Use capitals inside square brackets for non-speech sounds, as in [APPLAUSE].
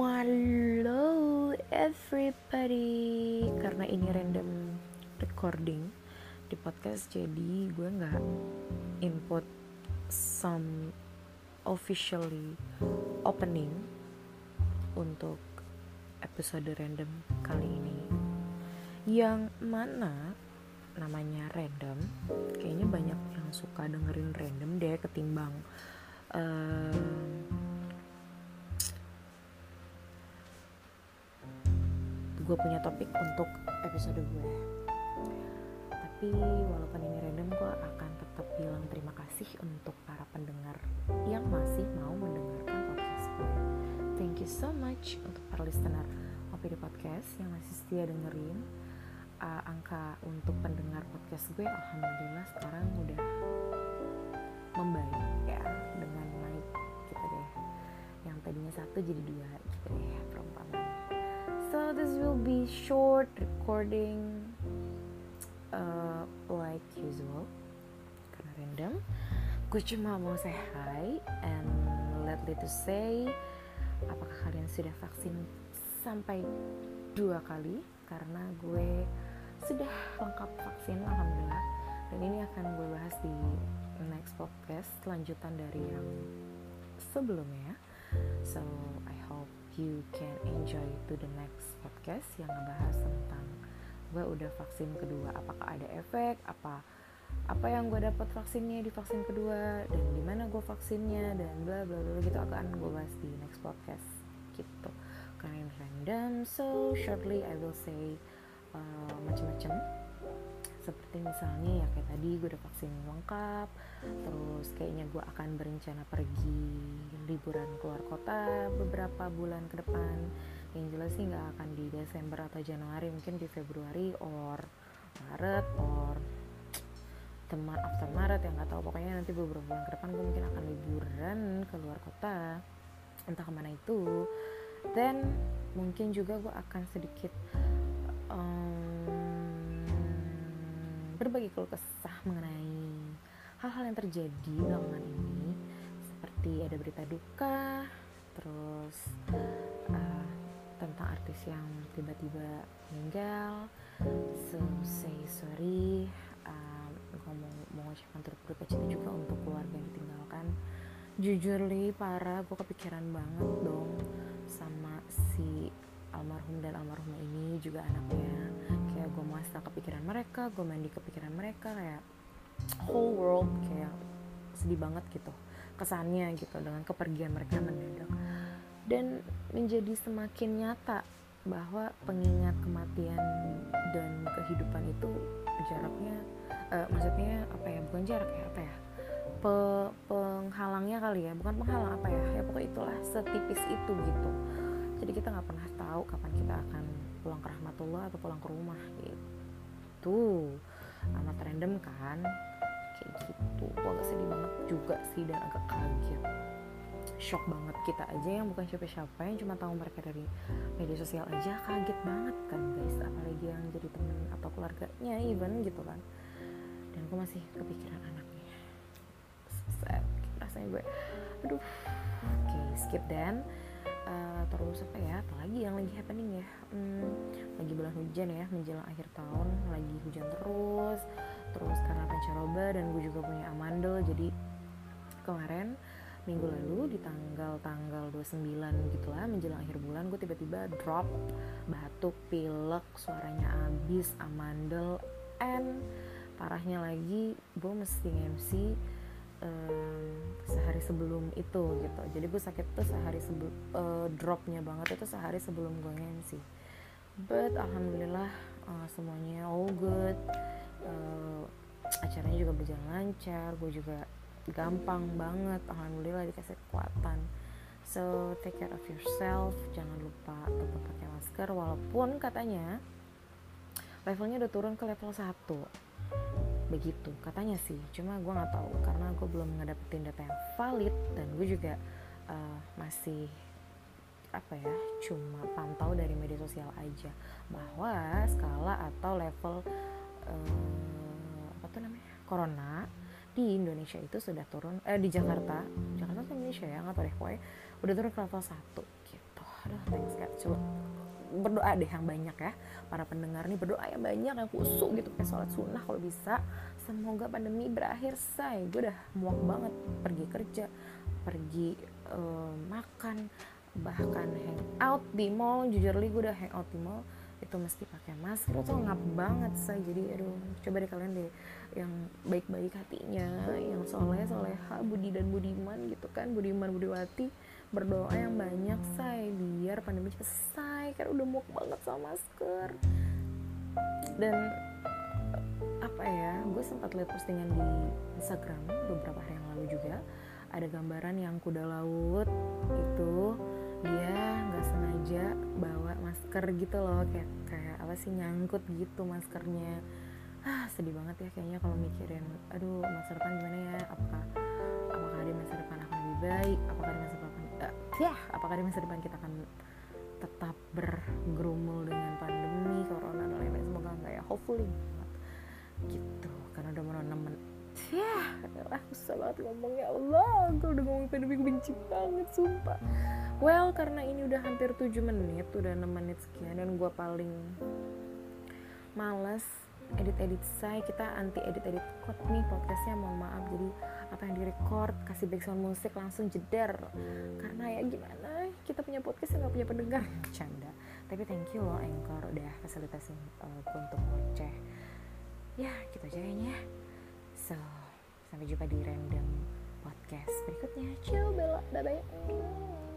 Hello everybody. Karena ini random recording di podcast Jadi gue gak input some officially opening Untuk episode random kali ini. Yang mana namanya random Kayaknya banyak yang suka dengerin random deh ketimbang uh, gue punya topik untuk episode gue. Tapi walaupun ini random gue akan tetap bilang terima kasih untuk para pendengar yang masih mau mendengarkan podcast gue thank you so much untuk para listener OPD Podcast yang masih setia dengerin. Uh, angka untuk pendengar podcast gue alhamdulillah sekarang udah membaik ya dengan naik gitu deh. Yang tadinya satu jadi dua gitu deh perumpamaan so this will be short recording uh, like usual karena random. Gue cuma mau say hi and let to say apakah kalian sudah vaksin sampai dua kali? Karena gue sudah lengkap vaksin alhamdulillah. Dan ini akan gue bahas di next podcast lanjutan dari yang sebelumnya. So I you can enjoy to the next podcast yang ngebahas tentang gue udah vaksin kedua. Apakah ada efek? Apa apa yang gue dapat vaksinnya di vaksin kedua? Dan di mana gue vaksinnya? Dan bla bla bla gitu akan gue bahas di next podcast gitu. Karena random so shortly I will say uh, macam-macam seperti misalnya ya kayak tadi gue udah vaksin lengkap terus kayaknya gue akan berencana pergi liburan keluar kota beberapa bulan ke depan. Yang jelas sih nggak akan di Desember atau Januari mungkin di Februari or Maret or teman after Maret yang nggak tahu. Pokoknya nanti beberapa bulan ke depan gue mungkin akan liburan ke luar kota entah ke mana itu. Dan mungkin juga gue akan sedikit um, berbagi keluh kesah mengenai hal-hal yang terjadi belakangan ini. Seperti ada berita duka terus uh, tentang artis yang tiba-tiba meninggal so say sorry gue mau mengucapkan turut berduka juga untuk keluarga yang ditinggalkan. Jujur li parah gue kepikiran banget dong sama si almarhum dan almarhumah ini juga anaknya kayak gue masa kepikiran mereka gue mandi kepikiran mereka kayak whole world kayak sedih banget gitu kesannya gitu dengan kepergian mereka mendadak. Dan menjadi semakin nyata bahwa pengingat kematian dan kehidupan itu jaraknya uh, maksudnya apa ya bukan jarak ya apa ya Pe, penghalangnya kali ya bukan penghalang apa ya ya pokoknya itulah setipis itu gitu. Jadi kita nggak pernah tahu kapan kita akan pulang ke rahmatullah atau pulang ke rumah gitu. Amat random kan? Kayak gitu. Gue agak sedih banget juga sih dan agak kaget. Shock banget kita aja yang bukan siapa-siapa yang cuma tahu mereka dari media sosial aja. Kaget banget kan guys. Apalagi yang jadi temen atau keluarganya even gitu kan. Dan gue masih kepikiran anaknya. Sad. Rasanya gue aduh. Oke okay, skip dan uh, terus apa ya apalagi yang lagi happening ya? Hmm, lagi bulan hujan ya menjelang akhir tahun lagi hujan terus. Terus karena pancaroba dan gue juga punya amandel jadi kemarin minggu lalu di tanggal-tanggal 29 gitu lah menjelang akhir bulan gue tiba-tiba drop batuk pilek suaranya abis amandel and parahnya lagi gue mesti MC um, sehari sebelum itu gitu. Jadi gue sakit tuh sehari sebelum uh, dropnya banget itu sehari sebelum gue MC but alhamdulillah uh, semuanya all good. Uh, acaranya juga berjalan lancar gue juga gampang banget alhamdulillah dikasih kekuatan. So take care of yourself jangan lupa tetap pakai masker walaupun katanya levelnya udah turun ke level 1 begitu. Katanya sih cuma gue nggak tahu karena gue belum ngedapetin data yang valid dan gue juga uh, masih apa ya cuma pantau dari media sosial aja. Bahwa skala atau level uh, apa tuh namanya corona di Indonesia itu sudah turun eh di Jakarta Jakarta atau Indonesia ya nggak tahu deh pokoknya udah turun ke level 1 gitu. Aduh thanks God coba berdoa deh yang banyak ya. Para pendengar nih berdoa yang banyak yang kusuk gitu. Kayak sholat sunnah kalau bisa. Semoga pandemi berakhir say. Gue udah muak banget. Pergi kerja pergi uh, makan bahkan hangout di mall. Jujur li gue udah hangout di mall. Itu mesti pakai masker. Itu ngap banget saya jadi aduh coba deh kalian deh yang baik-baik hatinya yang soleh soleha budi dan budiman gitu kan. Budiman budiwati berdoa yang banyak say. Biar pandemi cepat karena udah muak banget sama masker. Dan apa ya gue sempat lihat postingan di Instagram beberapa hari yang lalu juga. Ada gambaran yang kuda laut itu dia nggak sengaja bawa masker gitu loh. Kayak kayak apa sih nyangkut gitu maskernya. Ah sedih banget ya kayaknya kalau mikirin aduh masa depan gimana ya? Apakah apakah di masa depan akan lebih baik? Apakah di masa depan uh, ya apakah di masa depan kita akan tetap bergerumul dengan pandemi corona dan lain-lain. Semoga enggak ya. Hopefully gitu karena udah mau nemen ya aku susah banget ngomong. Ya Allah aku udah ngomong pandemi benci banget sumpah. Well karena ini udah hampir 7 menit udah 6 menit sekian dan gue paling males edit-edit saya kita anti edit-edit quote nih podcastnya mohon maaf. Jadi apa yang direcord kasih background musik langsung jeder. Karena ya gimana kita punya podcast yang gak punya pendengar. [LAUGHS] Canda. Tapi thank you loh Anchor udah fasilitasin uh, untuk ngoceh. Ya gitu aja kayaknya. So sampai jumpa di random podcast berikutnya. Ciao bella. Bye bye